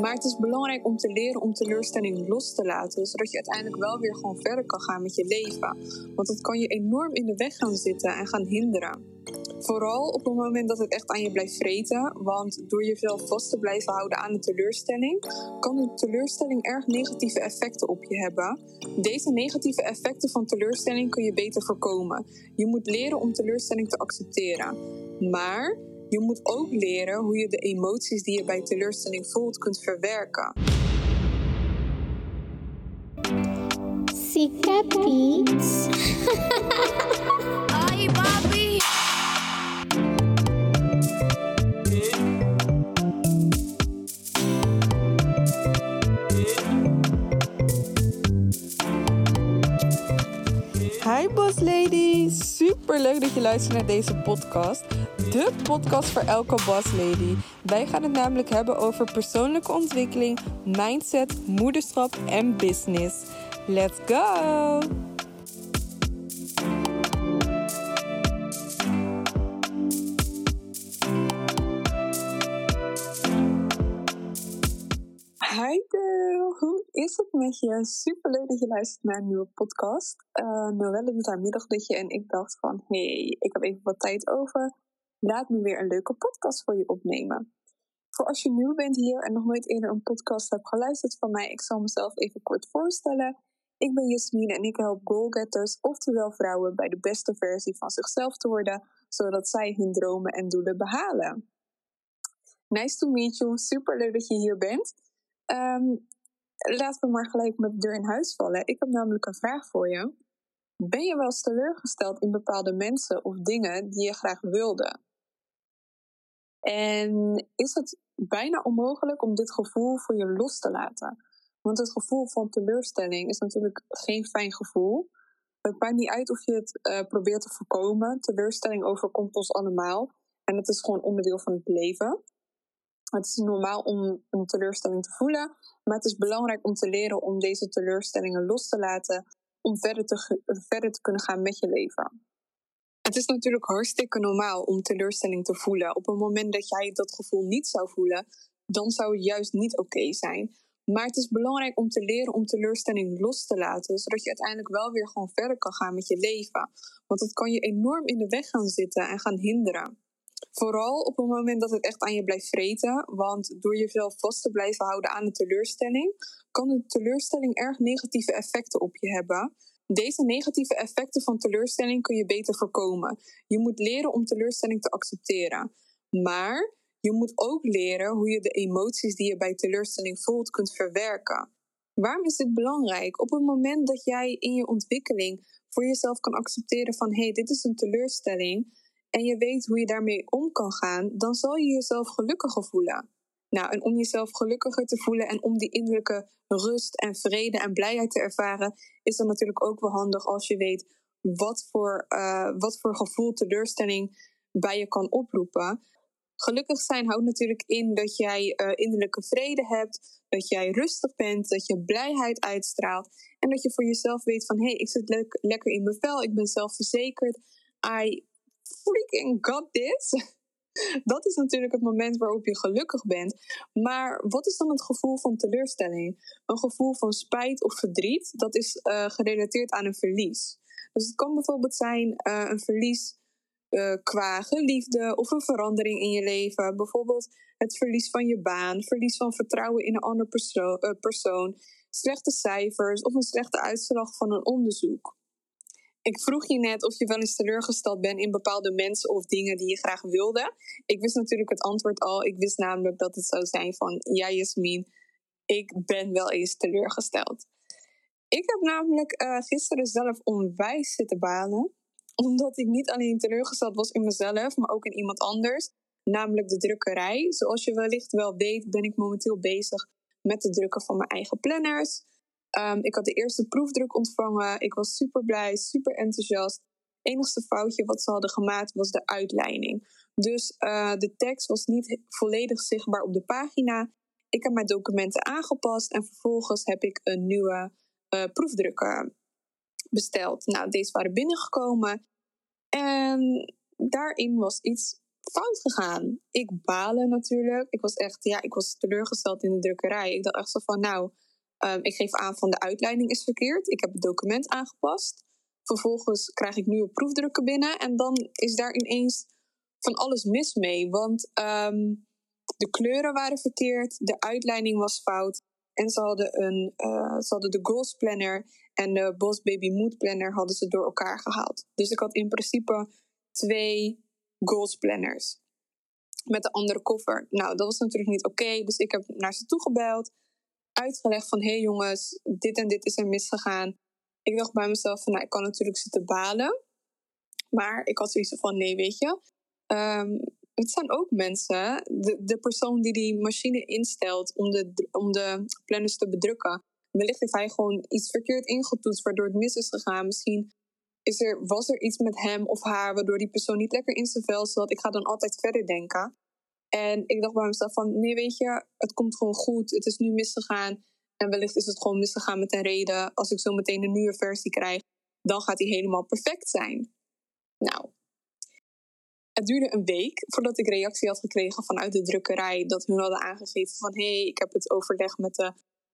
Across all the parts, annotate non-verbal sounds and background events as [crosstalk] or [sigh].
Maar het is belangrijk om te leren om teleurstelling los te laten, zodat je uiteindelijk wel weer gewoon verder kan gaan met je leven. Want dat kan je enorm in de weg gaan zitten en gaan hinderen. Vooral op het moment dat het echt aan je blijft vreten, want door jezelf vast te blijven houden aan de teleurstelling, kan de teleurstelling erg negatieve effecten op je hebben. Deze negatieve effecten van teleurstelling kun je beter voorkomen. Je moet leren om teleurstelling te accepteren. Maar je moet ook leren hoe je de emoties die je bij teleurstelling voelt kunt verwerken. Sika Beats. Ay, papi. Hi Boss Lady, super leuk dat je luistert naar deze podcast de podcast voor elke boss lady. Wij gaan het namelijk hebben over persoonlijke ontwikkeling, mindset, moederschap en business. Let's go! Hi girl, hoe is het met je? Super leuk dat je luistert naar een nieuwe podcast. Uh, Noelle doet haar middagdutje en ik dacht van, hey, ik heb even wat tijd over laat me weer een leuke podcast voor je opnemen. Voor als je nieuw bent hier en nog nooit eerder een podcast hebt geluisterd van mij, ik zal mezelf even kort voorstellen. Ik ben Jasmine en ik help goalgetters, oftewel vrouwen, bij de beste versie van zichzelf te worden, zodat zij hun dromen en doelen behalen. Nice to meet you, super leuk dat je hier bent. Um, laten we maar gelijk met de deur in huis vallen. Ik heb namelijk een vraag voor je. Ben je wel teleurgesteld in bepaalde mensen of dingen die je graag wilde? En is het bijna onmogelijk om dit gevoel voor je los te laten? Want het gevoel van teleurstelling is natuurlijk geen fijn gevoel. Het maakt niet uit of je het uh, probeert te voorkomen. Teleurstelling overkomt ons allemaal. En het is gewoon onderdeel van het leven. Het is normaal om een teleurstelling te voelen. Maar het is belangrijk om te leren om deze teleurstellingen los te laten. Om verder te, verder te kunnen gaan met je leven. Het is natuurlijk hartstikke normaal om teleurstelling te voelen. Op het moment dat jij dat gevoel niet zou voelen, dan zou het juist niet oké zijn. Maar het is belangrijk om te leren om teleurstelling los te laten, zodat je uiteindelijk wel weer gewoon verder kan gaan met je leven. Want dat kan je enorm in de weg gaan zitten en gaan hinderen. Vooral op het moment dat het echt aan je blijft vreten, want door jezelf vast te blijven houden aan de teleurstelling, kan de teleurstelling erg negatieve effecten op je hebben. Deze negatieve effecten van teleurstelling kun je beter voorkomen. Je moet leren om teleurstelling te accepteren. Maar je moet ook leren hoe je de emoties die je bij teleurstelling voelt kunt verwerken. Waarom is dit belangrijk? Op het moment dat jij in je ontwikkeling voor jezelf kan accepteren van hé, hey, dit is een teleurstelling en je weet hoe je daarmee om kan gaan, dan zal je jezelf gelukkiger voelen. Nou, en om jezelf gelukkiger te voelen en om die innerlijke rust en vrede en blijheid te ervaren, is dan natuurlijk ook wel handig als je weet wat voor, uh, wat voor gevoel teleurstelling bij je kan oproepen. Gelukkig zijn houdt natuurlijk in dat jij uh, innerlijke vrede hebt, dat jij rustig bent, dat je blijheid uitstraalt en dat je voor jezelf weet van hé, hey, ik zit le lekker in mijn vel, ik ben zelfverzekerd, I freaking got this. [laughs] Dat is natuurlijk het moment waarop je gelukkig bent. Maar wat is dan het gevoel van teleurstelling? Een gevoel van spijt of verdriet, dat is uh, gerelateerd aan een verlies. Dus het kan bijvoorbeeld zijn uh, een verlies uh, qua geliefde of een verandering in je leven. Bijvoorbeeld het verlies van je baan, verlies van vertrouwen in een ander perso persoon, slechte cijfers of een slechte uitslag van een onderzoek. Ik vroeg je net of je wel eens teleurgesteld bent in bepaalde mensen of dingen die je graag wilde. Ik wist natuurlijk het antwoord al. Ik wist namelijk dat het zou zijn van ja, Jasmin, ik ben wel eens teleurgesteld. Ik heb namelijk uh, gisteren zelf onwijs zitten balen. Omdat ik niet alleen teleurgesteld was in mezelf, maar ook in iemand anders. Namelijk de drukkerij. Zoals je wellicht wel weet, ben ik momenteel bezig met het drukken van mijn eigen planners. Um, ik had de eerste proefdruk ontvangen. Ik was super blij, super enthousiast. Enigste foutje wat ze hadden gemaakt was de uitleiding. Dus uh, de tekst was niet volledig zichtbaar op de pagina. Ik heb mijn documenten aangepast en vervolgens heb ik een nieuwe uh, proefdruk uh, besteld. Nou, deze waren binnengekomen en daarin was iets fout gegaan. Ik balen natuurlijk. Ik was echt, ja, ik was teleurgesteld in de drukkerij. Ik dacht echt zo van, nou, um, ik geef aan van de uitleiding is verkeerd. Ik heb het document aangepast. Vervolgens krijg ik nieuwe proefdrukken binnen. En dan is daar ineens van alles mis mee. Want um, de kleuren waren verkeerd, de uitleiding was fout. En ze hadden, een, uh, ze hadden de Goals Planner en de Boss Baby Mood Planner hadden ze door elkaar gehaald. Dus ik had in principe twee Goals Planners. Met de andere koffer. Nou, dat was natuurlijk niet oké. dus ik heb naar ze toegebeld. Uitgelegd van, hé hey jongens, dit en dit is er misgegaan. Ik dacht bij mezelf van, nou, ik kan natuurlijk zitten balen. Maar ik had zoiets van, nee, weet je. Um, het zijn ook mensen, de, de persoon die die machine instelt om de, om de planners te bedrukken. Wellicht heeft hij gewoon iets verkeerd ingetoetst waardoor het mis is gegaan. Misschien is er, was er iets met hem of haar waardoor die persoon niet lekker in zijn vel zat. Ik ga dan altijd verder denken. En ik dacht bij mezelf van, nee weet je, het komt gewoon goed. Het is nu misgegaan. En wellicht is het gewoon misgegaan met een reden. Als ik zo meteen een nieuwe versie krijg, dan gaat die helemaal perfect zijn. Nou, het duurde een week voordat ik reactie had gekregen vanuit de drukkerij. Dat hun hadden aangegeven van hé, hey, ik heb het overleg met de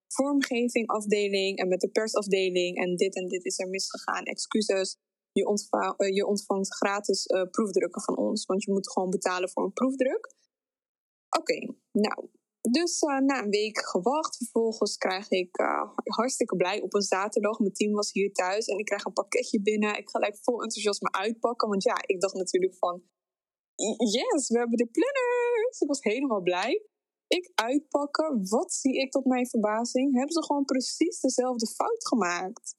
vormgevingafdeling en met de persafdeling. En dit en dit is er misgegaan. Excuses. Je, je ontvangt gratis uh, proefdrukken van ons. Want je moet gewoon betalen voor een proefdruk. Oké, nou. Dus uh, na een week gewacht. Vervolgens krijg ik hartstikke blij op een zaterdag. Mijn team was hier thuis en ik krijg een pakketje binnen. Ik ga gelijk vol enthousiasme uitpakken. Want ja, ik dacht natuurlijk van yes, we hebben de planners. Ik was helemaal blij. Ik uitpakken, wat zie ik tot mijn verbazing? Hebben ze gewoon precies dezelfde fout gemaakt.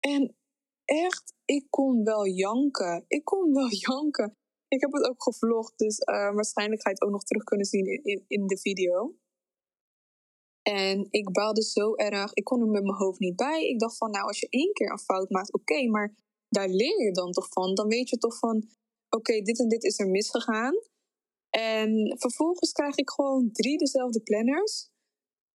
En echt, ik kon wel janken. Ik kon wel [laughs] janken. Ik heb het ook gevlogd, dus uh, waarschijnlijk ga je het ook nog terug kunnen zien in, in, in de video. En ik baalde zo erg. Ik kon er met mijn hoofd niet bij. Ik dacht van, nou, als je één keer een fout maakt, oké, maar daar leer je dan toch van. Dan weet je toch van, oké, dit en dit is er misgegaan. En vervolgens krijg ik gewoon drie dezelfde planners.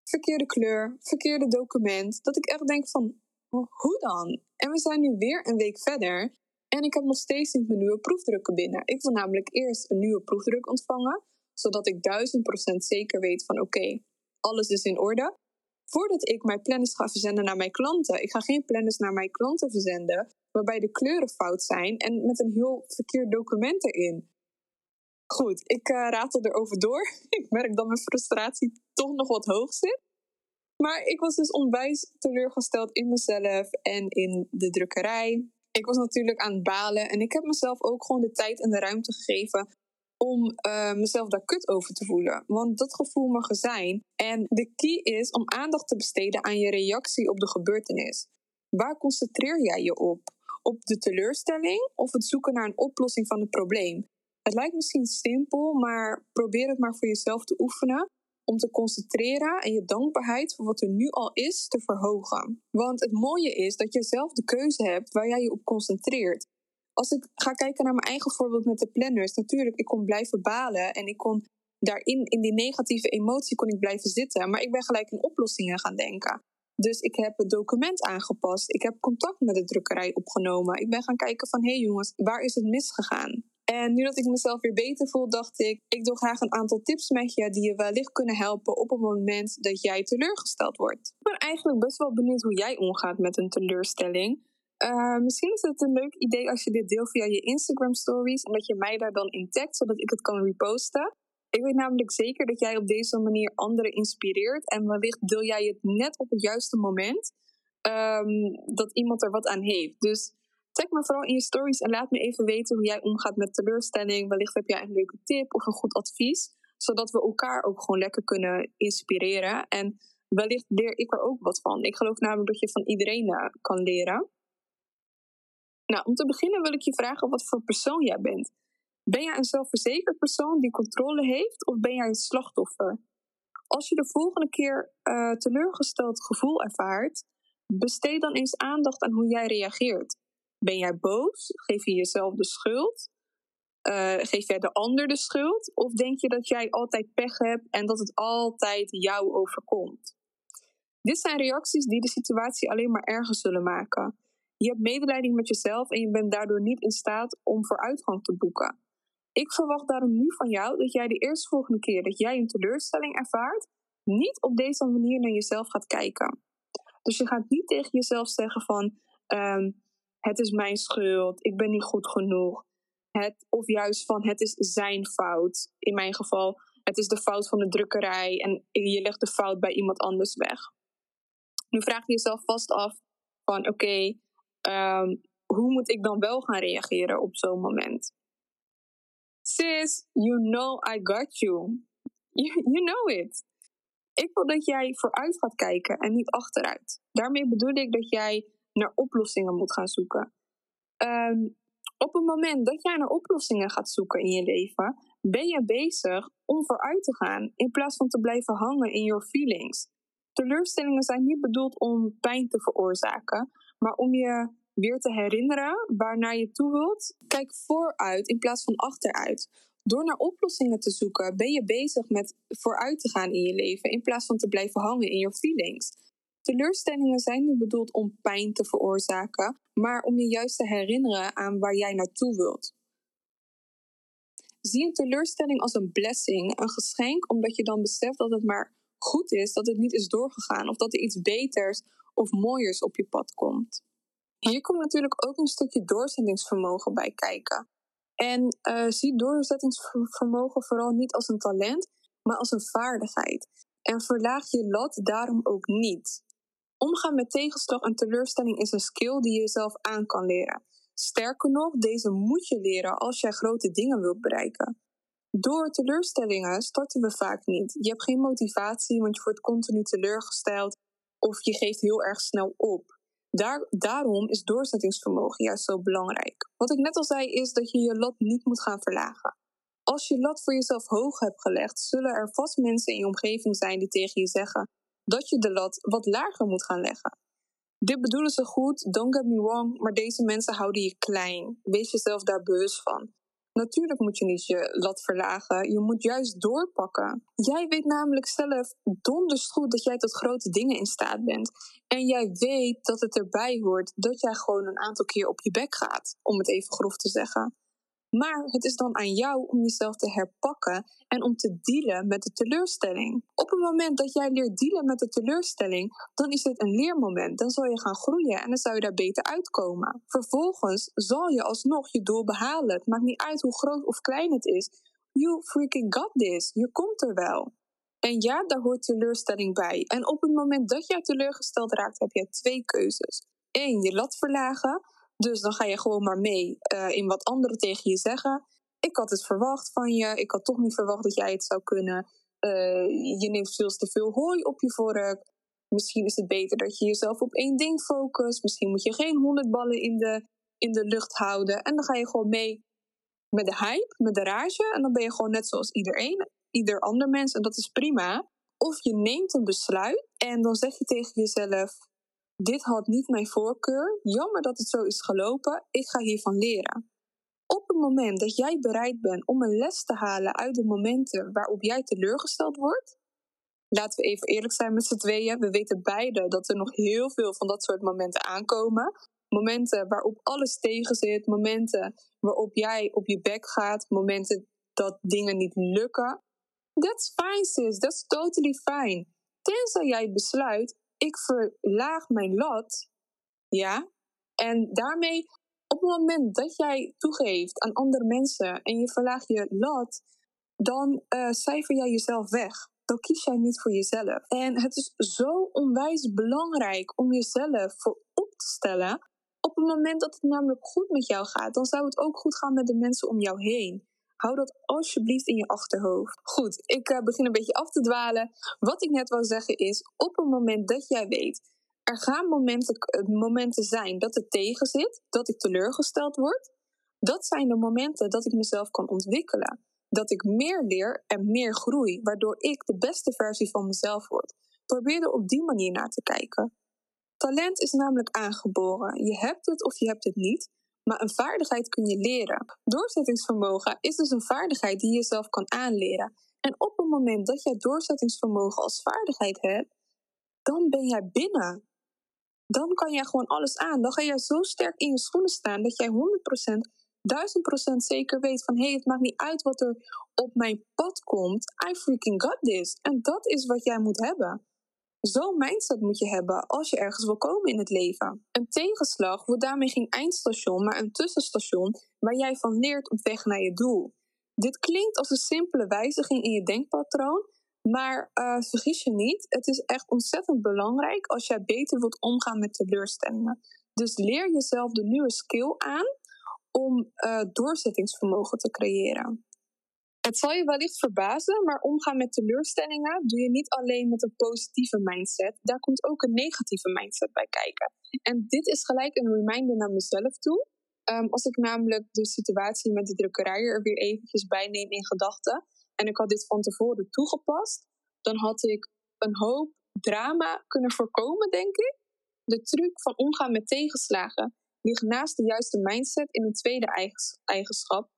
Verkeerde kleur, verkeerde document. Dat ik echt denk van, hoe dan? En we zijn nu weer een week verder. En ik heb nog steeds niet mijn nieuwe proefdrukken binnen. Ik wil namelijk eerst een nieuwe proefdruk ontvangen. Zodat ik duizend procent zeker weet van oké, alles is in orde. Voordat ik mijn planners ga verzenden naar mijn klanten. Ik ga geen planners naar mijn klanten verzenden waarbij de kleuren fout zijn en met een heel verkeerd document erin. Goed, ik uh, ratel erover door. [laughs] ik merk dat mijn frustratie toch nog wat hoog zit. Maar ik was dus onwijs teleurgesteld in mezelf en in de drukkerij. Ik was natuurlijk aan het balen en ik heb mezelf ook gewoon de tijd en de ruimte gegeven om uh, mezelf daar kut over te voelen. Want dat gevoel mag er zijn. En de key is om aandacht te besteden aan je reactie op de gebeurtenis. Waar concentreer jij je op? op de teleurstelling of het zoeken naar een oplossing van het probleem. Het lijkt misschien simpel, maar probeer het maar voor jezelf te oefenen om te concentreren en je dankbaarheid voor wat er nu al is te verhogen. Want het mooie is dat je zelf de keuze hebt waar jij je op concentreert. Als ik ga kijken naar mijn eigen voorbeeld met de planners, natuurlijk, ik kon blijven balen en ik kon daarin, in die negatieve emotie, kon ik blijven zitten, maar ik ben gelijk in oplossingen gaan denken. Dus ik heb het document aangepast. Ik heb contact met de drukkerij opgenomen. Ik ben gaan kijken van, hé hey jongens, waar is het misgegaan? En nu dat ik mezelf weer beter voel, dacht ik, ik doe graag een aantal tips met je die je wellicht kunnen helpen op het moment dat jij teleurgesteld wordt. Ik ben eigenlijk best wel benieuwd hoe jij omgaat met een teleurstelling. Uh, misschien is het een leuk idee als je dit deelt via je Instagram stories en dat je mij daar dan in tagt, zodat ik het kan reposten. Ik weet namelijk zeker dat jij op deze manier anderen inspireert. En wellicht deel jij het net op het juiste moment um, dat iemand er wat aan heeft. Dus tag me vooral in je stories en laat me even weten hoe jij omgaat met teleurstelling. Wellicht heb jij een leuke tip of een goed advies. Zodat we elkaar ook gewoon lekker kunnen inspireren. En wellicht leer ik er ook wat van. Ik geloof namelijk dat je van iedereen uh, kan leren. Nou, om te beginnen wil ik je vragen wat voor persoon jij bent. Ben jij een zelfverzekerd persoon die controle heeft of ben jij een slachtoffer? Als je de volgende keer uh, teleurgesteld gevoel ervaart, besteed dan eens aandacht aan hoe jij reageert. Ben jij boos? Geef je jezelf de schuld? Uh, geef jij de ander de schuld? Of denk je dat jij altijd pech hebt en dat het altijd jou overkomt? Dit zijn reacties die de situatie alleen maar erger zullen maken. Je hebt medelijden met jezelf en je bent daardoor niet in staat om vooruitgang te boeken. Ik verwacht daarom nu van jou dat jij de eerstvolgende keer dat jij een teleurstelling ervaart, niet op deze manier naar jezelf gaat kijken. Dus je gaat niet tegen jezelf zeggen van ehm, het is mijn schuld, ik ben niet goed genoeg. Het, of juist van het is zijn fout. In mijn geval, het is de fout van de drukkerij en je legt de fout bij iemand anders weg. Nu vraag je jezelf vast af van oké, ehm, hoe moet ik dan wel gaan reageren op zo'n moment? Sis, you know I got you. you. You know it. Ik wil dat jij vooruit gaat kijken en niet achteruit. Daarmee bedoel ik dat jij naar oplossingen moet gaan zoeken. Ehm, op het moment dat jij naar oplossingen gaat zoeken in je leven, ben je bezig om vooruit te gaan in plaats van te blijven hangen in your feelings. Teleurstellingen zijn niet bedoeld om pijn te veroorzaken, maar om je weer te herinneren waarnaar je toe wilt. Kijk vooruit in plaats van achteruit. Door naar oplossingen te zoeken ben je bezig met vooruit te gaan in je leven in plaats van te blijven hangen in je feelings. Teleurstellingen zijn niet bedoeld om pijn te veroorzaken, maar om je juist te herinneren aan waar jij naartoe wilt. Zie een teleurstelling als een blessing, een geschenk, omdat je dan beseft dat het maar goed is dat het niet is doorgegaan of dat er iets beters of mooiers op je pad komt. Hier komt natuurlijk ook een stukje doorzettingsvermogen bij kijken. En uh, zie doorzettingsvermogen vooral niet als een talent, maar als een vaardigheid. En verlaag je lat daarom ook niet. Omgaan met tegenslag en teleurstelling is een skill die je jezelf aan kan leren. Sterker nog, deze moet je leren als jij grote dingen wilt bereiken. Door teleurstellingen starten we vaak niet. Je hebt geen motivatie, want je wordt continu teleurgesteld of je geeft heel erg snel op. Daar, daarom is doorzettingsvermogen juist zo belangrijk. Wat ik net al zei, is dat je je lat niet moet gaan verlagen. Als je lat voor jezelf hoog hebt gelegd, zullen er vast mensen in je omgeving zijn die tegen je zeggen dat je de lat wat lager moet gaan leggen. Dit bedoelen ze goed, don't get me wrong, maar deze mensen houden je klein. Wees jezelf daar bewust van. Natuurlijk moet je niet je lat verlagen. Je moet juist doorpakken. Jij weet namelijk zelf donders goed dat jij tot grote dingen in staat bent. En jij weet dat het erbij hoort dat jij gewoon een aantal keer op je bek gaat, om het even grof te zeggen. Maar het is dan aan jou om jezelf te herpakken en om te dealen met de teleurstelling. Op het moment dat jij leert dealen met de teleurstelling, dan is het een leermoment. Dan zal je gaan groeien en dan zou je daar beter uitkomen. Vervolgens zal je alsnog je doel behalen. Het maakt niet uit hoe groot of klein het is. You freaking got this. Je komt er wel. En ja, daar hoort teleurstelling bij. En op het moment dat jij teleurgesteld raakt, heb je twee keuzes. Eén, je lat verlagen dus dan ga je gewoon maar mee uh, in wat anderen tegen je zeggen. Ik had het verwacht van je. Ik had toch niet verwacht dat jij het zou kunnen. Uh, je neemt veel te veel hooi op je vork. Misschien is het beter dat je jezelf op één ding focust. Misschien moet je geen honderd ballen in de, in de lucht houden. En dan ga je gewoon mee met de hype, met de rage. En dan ben je gewoon net zoals iedereen, ieder ander mens. En dat is prima. Of je neemt een besluit en dan zeg je tegen jezelf: dit had niet mijn voorkeur. Jammer dat het zo is gelopen. Ik ga hiervan leren. Op het moment dat jij bereid bent om een les te halen uit de momenten waarop jij teleurgesteld wordt, laten we even eerlijk zijn met z'n tweeën. We weten beide dat er nog heel veel van dat soort momenten aankomen. Momenten waarop alles tegen zit, momenten waarop jij op je bek gaat, momenten dat dingen niet lukken. That's fine, sis. That's totally fine. Tenzij jij besluit, ik verlaag mijn lat, ja, en daarmee op het moment dat jij toegeeft aan andere mensen en je verlaagt je lat, dan uh, cijfer jij jezelf weg. Dan kies jij niet voor jezelf. En het is zo onwijs belangrijk om jezelf voor op te stellen. Op het moment dat het namelijk goed met jou gaat, dan zou het ook goed gaan met de mensen om jou heen. Hou dat alsjeblieft in je achterhoofd. Goed, ik uh, begin een beetje af te dwalen. Wat ik net wil zeggen is, op het moment dat jij weet, er gaan momenten, eh, momenten zijn dat het tegen zit, dat ik teleurgesteld word. Dat zijn de momenten dat ik mezelf kan ontwikkelen. Dat ik meer leer en meer groei, waardoor ik de beste versie van mezelf word. Probeer er op die manier naar te kijken. Talent is namelijk aangeboren. Je hebt het of je hebt het niet maar een vaardigheid kun je leren. Doorzettingsvermogen is dus een vaardigheid die je zelf kan aanleren. En op het moment dat jij doorzettingsvermogen als vaardigheid hebt, dan ben jij binnen. Dan kan jij gewoon alles aan. Dan ga jij zo sterk in je schoenen staan dat jij 100% duizend procent zeker weet van hé, hey, het maakt niet uit wat er op mijn pad komt. I freaking got this. En dat is wat jij moet hebben. Zo'n mindset moet je hebben als je ergens wil komen in het leven. Een tegenslag wordt daarmee geen eindstation, maar een tussenstation waar jij van leert op weg naar je doel. Dit klinkt als een simpele wijziging in je denkpatroon, maar uh, vergis je niet, het is echt ontzettend belangrijk als jij beter wilt omgaan met teleurstellingen. Dus leer jezelf de nieuwe skill aan om uh, doorzettingsvermogen te creëren. Het zal je wellicht verbazen, maar omgaan met teleurstellingen doe je niet alleen met een positieve mindset. Daar komt ook een negatieve mindset bij kijken. En dit is gelijk een reminder naar mezelf toe. Um, als ik namelijk de situatie met de drukkerij er weer eventjes bij neem in gedachten. En ik had dit van tevoren toegepast. Dan had ik een hoop drama kunnen voorkomen, denk ik. De truc van omgaan met tegenslagen ligt naast de juiste mindset in een tweede eigenschap,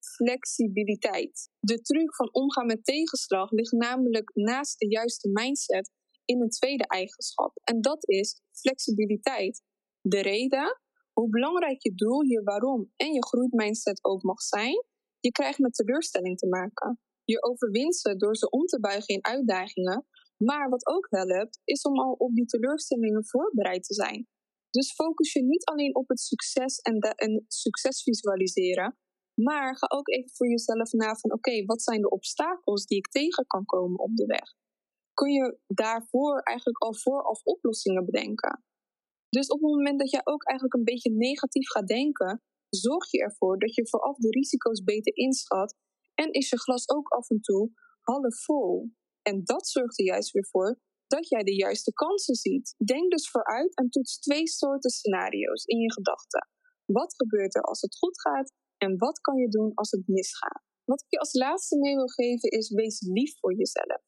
flexibiliteit. De truc van omgaan met tegenslag ligt namelijk naast de juiste mindset in een tweede eigenschap. En dat is flexibiliteit. De reden, hoe belangrijk je doel, je waarom en je groeimindset ook mag zijn, je krijgt met teleurstelling te maken. Je overwint ze door ze om te buigen in uitdagingen. Maar wat ook helpt, is om al op die teleurstellingen voorbereid te zijn. Dus focus je niet alleen op het succes en, de, en succes visualiseren, maar ga ook even voor jezelf na van oké, wat zijn de obstakels die ik tegen kan komen op de weg? Kun je daarvoor eigenlijk al vooraf oplossingen bedenken? Dus op het moment dat jij ook eigenlijk een beetje negatief gaat denken, zorg je ervoor dat je vooraf de risico's beter inschat en is je glas ook af en toe half vol. En dat zorgt er juist weer voor dat jij de juiste kansen ziet. Denk dus vooruit en toets twee soorten scenario's in je gedachten. Wat gebeurt er als het goed gaat en wat kan je doen als het misgaat? Wat ik je als laatste mee wil geven is: wees lief voor jezelf.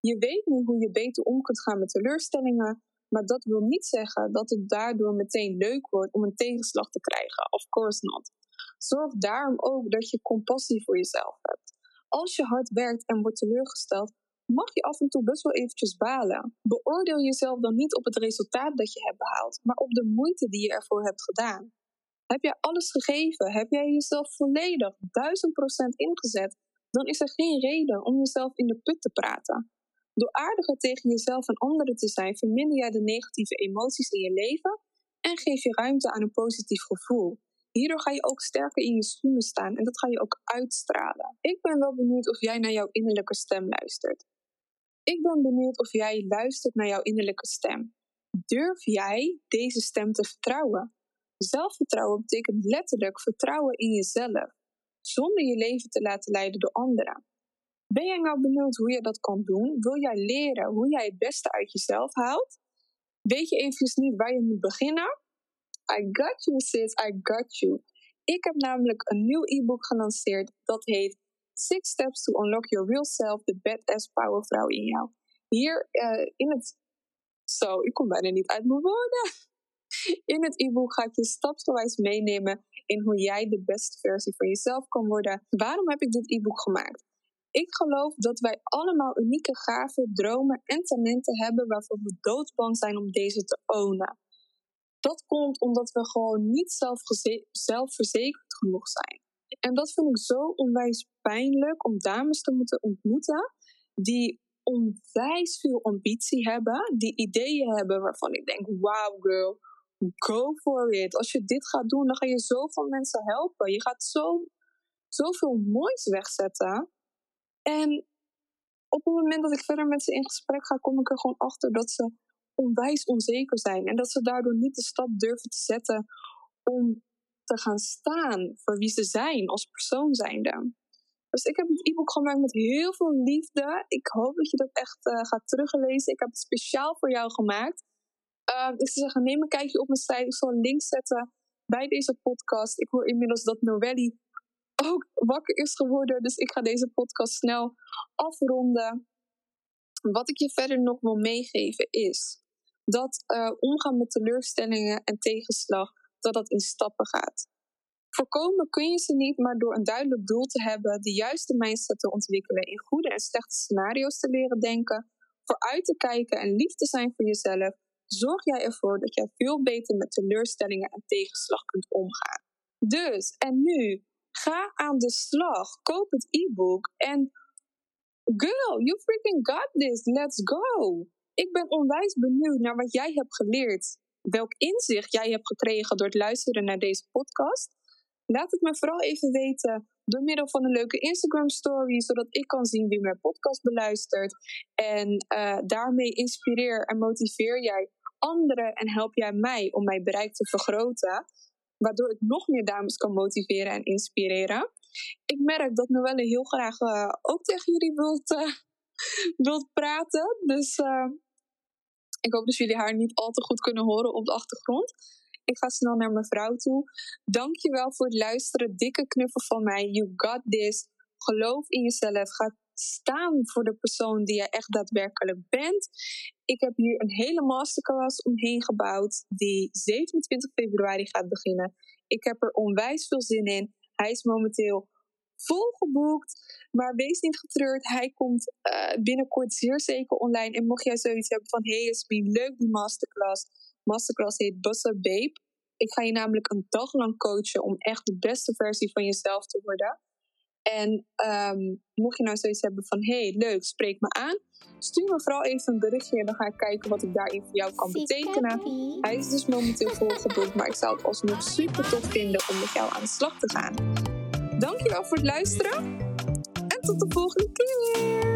Je weet nu hoe je beter om kunt gaan met teleurstellingen, maar dat wil niet zeggen dat het daardoor meteen leuk wordt om een tegenslag te krijgen. Of course not. Zorg daarom ook dat je compassie voor jezelf hebt. Als je hard werkt en wordt teleurgesteld, mag je af en toe best wel eventjes balen. Beoordeel jezelf dan niet op het resultaat dat je hebt behaald, maar op de moeite die je ervoor hebt gedaan. Heb jij alles gegeven? Heb jij jezelf volledig, duizend procent ingezet? Dan is er geen reden om jezelf in de put te praten. Door aardiger tegen jezelf en anderen te zijn, verminder jij de negatieve emoties in je leven en geef je ruimte aan een positief gevoel. Hierdoor ga je ook sterker in je schoenen staan en dat ga je ook uitstralen. Ik ben wel benieuwd of jij naar jouw innerlijke stem luistert. Ik ben benieuwd of jij luistert naar jouw innerlijke stem. Durf jij deze stem te vertrouwen? Zelfvertrouwen betekent letterlijk vertrouwen in jezelf, zonder je leven te laten leiden door anderen. Ben jij nou benieuwd hoe je dat kan doen? Wil jij leren hoe jij het beste uit jezelf haalt? Weet je eventjes niet waar je moet beginnen? I got you sis, I got you. Ik heb namelijk een nieuw e-book gelanceerd dat heet Six Steps to Unlock Your Real Self, de Badass Powervrouw in jou. Hier uh, in het... Zo, ik kom bijna niet uit mijn woorden. In het e-book ga ik je stapsgewijs meenemen in hoe jij de beste versie van jezelf kan worden. Waarom heb ik dit e-book gemaakt? Ik geloof dat wij allemaal unieke gaven, dromen en talenten hebben waarvoor we doodsbang zijn om deze te ownen. Dat komt omdat we gewoon niet zelfverzekerd genoeg zijn. En dat vind ik zo onwijs pijnlijk om dames te moeten ontmoeten die onwijs veel ambitie hebben, die ideeën hebben waarvan ik denk: wow, girl, go for it. Als je dit gaat doen, dan ga je zoveel mensen helpen. Je gaat zo, zoveel moois wegzetten. En op het moment dat ik verder met ze in gesprek ga, kom ik er gewoon achter dat ze onwijs onzeker zijn. En dat ze daardoor niet de stap durven te zetten om te gaan staan voor wie ze zijn als persoon zijnde. Dus ik heb het e-book gemaakt met heel veel liefde. Ik hoop dat je dat echt uh, gaat teruglezen. Ik heb het speciaal voor jou gemaakt. Uh, ik zou zeggen, neem een kijkje op mijn site. Ik zal een link zetten bij deze podcast. Ik hoor inmiddels dat Noelly ook wakker is geworden. Dus ik ga deze podcast snel afronden. Wat ik je verder nog wil meegeven is dat uh, omgaan met teleurstellingen en tegenslag, dat dat in stappen gaat. Voorkomen kun je ze niet, maar door een duidelijk doel te hebben, de juiste mindset te ontwikkelen, in goede en slechte scenario's te leren denken, vooruit te kijken en lief te zijn voor jezelf, zorg jij ervoor dat jij veel beter met teleurstellingen en tegenslag kunt omgaan. Dus, en nu, ga aan de slag. Koop het e-book en girl, you freaking got this. Let's go. Ik ben onwijs benieuwd naar wat jij hebt geleerd. Welk inzicht jij hebt gekregen door het luisteren naar deze podcast. Laat het me vooral even weten door middel van een leuke Instagram story, zodat ik kan zien wie mijn podcast beluistert. En uh, daarmee inspireer en motiveer jij anderen en help jij mij om mijn bereik te vergroten, waardoor ik nog meer dames kan motiveren en inspireren. Ik merk dat Noelle heel graag uh, ook tegen jullie wilt, uh, [laughs] wilt praten, dus ik hoop dat jullie haar niet al te goed kunnen horen op de achtergrond. Ik ga snel naar mijn vrouw toe. Dankjewel voor het luisteren. Dikke knuffel van mij. You got this. Geloof in jezelf. Ga staan voor de persoon die je echt daadwerkelijk bent. Ik heb hier een hele masterclass omheen gebouwd, die 27 februari gaat beginnen. Ik heb er onwijs veel zin in. Hij is momenteel volgeboekt. Maar wees niet getreurd, hij komt uh, binnenkort zeer zeker online. En mocht jij zoiets hebben van, hey Jasmin, leuk die masterclass. Masterclass heet Buster Babe. Ik ga je namelijk een dag lang coachen om echt de beste versie van jezelf te worden. En um, mocht je nou zoiets hebben van, hey, leuk, spreek me aan. Stuur me vooral even een berichtje en dan ga ik kijken wat ik daarin voor jou kan betekenen. Hij is dus momenteel volgeboekt, maar ik zou het alsnog super tof vinden om met jou aan de slag te gaan. Dankjewel voor het luisteren en tot de volgende keer.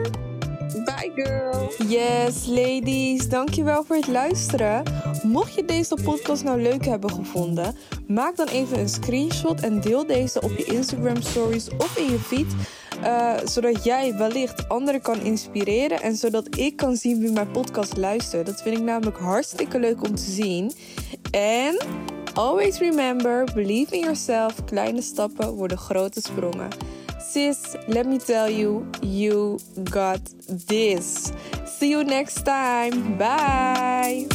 Bye girl. Yes, ladies. Dankjewel voor het luisteren. Mocht je deze podcast nou leuk hebben gevonden, maak dan even een screenshot en deel deze op je Instagram stories of in je feed. Uh, zodat jij wellicht anderen kan inspireren en zodat ik kan zien wie mijn podcast luistert. Dat vind ik namelijk hartstikke leuk om te zien. En always remember, believe in yourself. Kleine stappen worden grote sprongen. Sis, let me tell you, you got this. See you next time. Bye.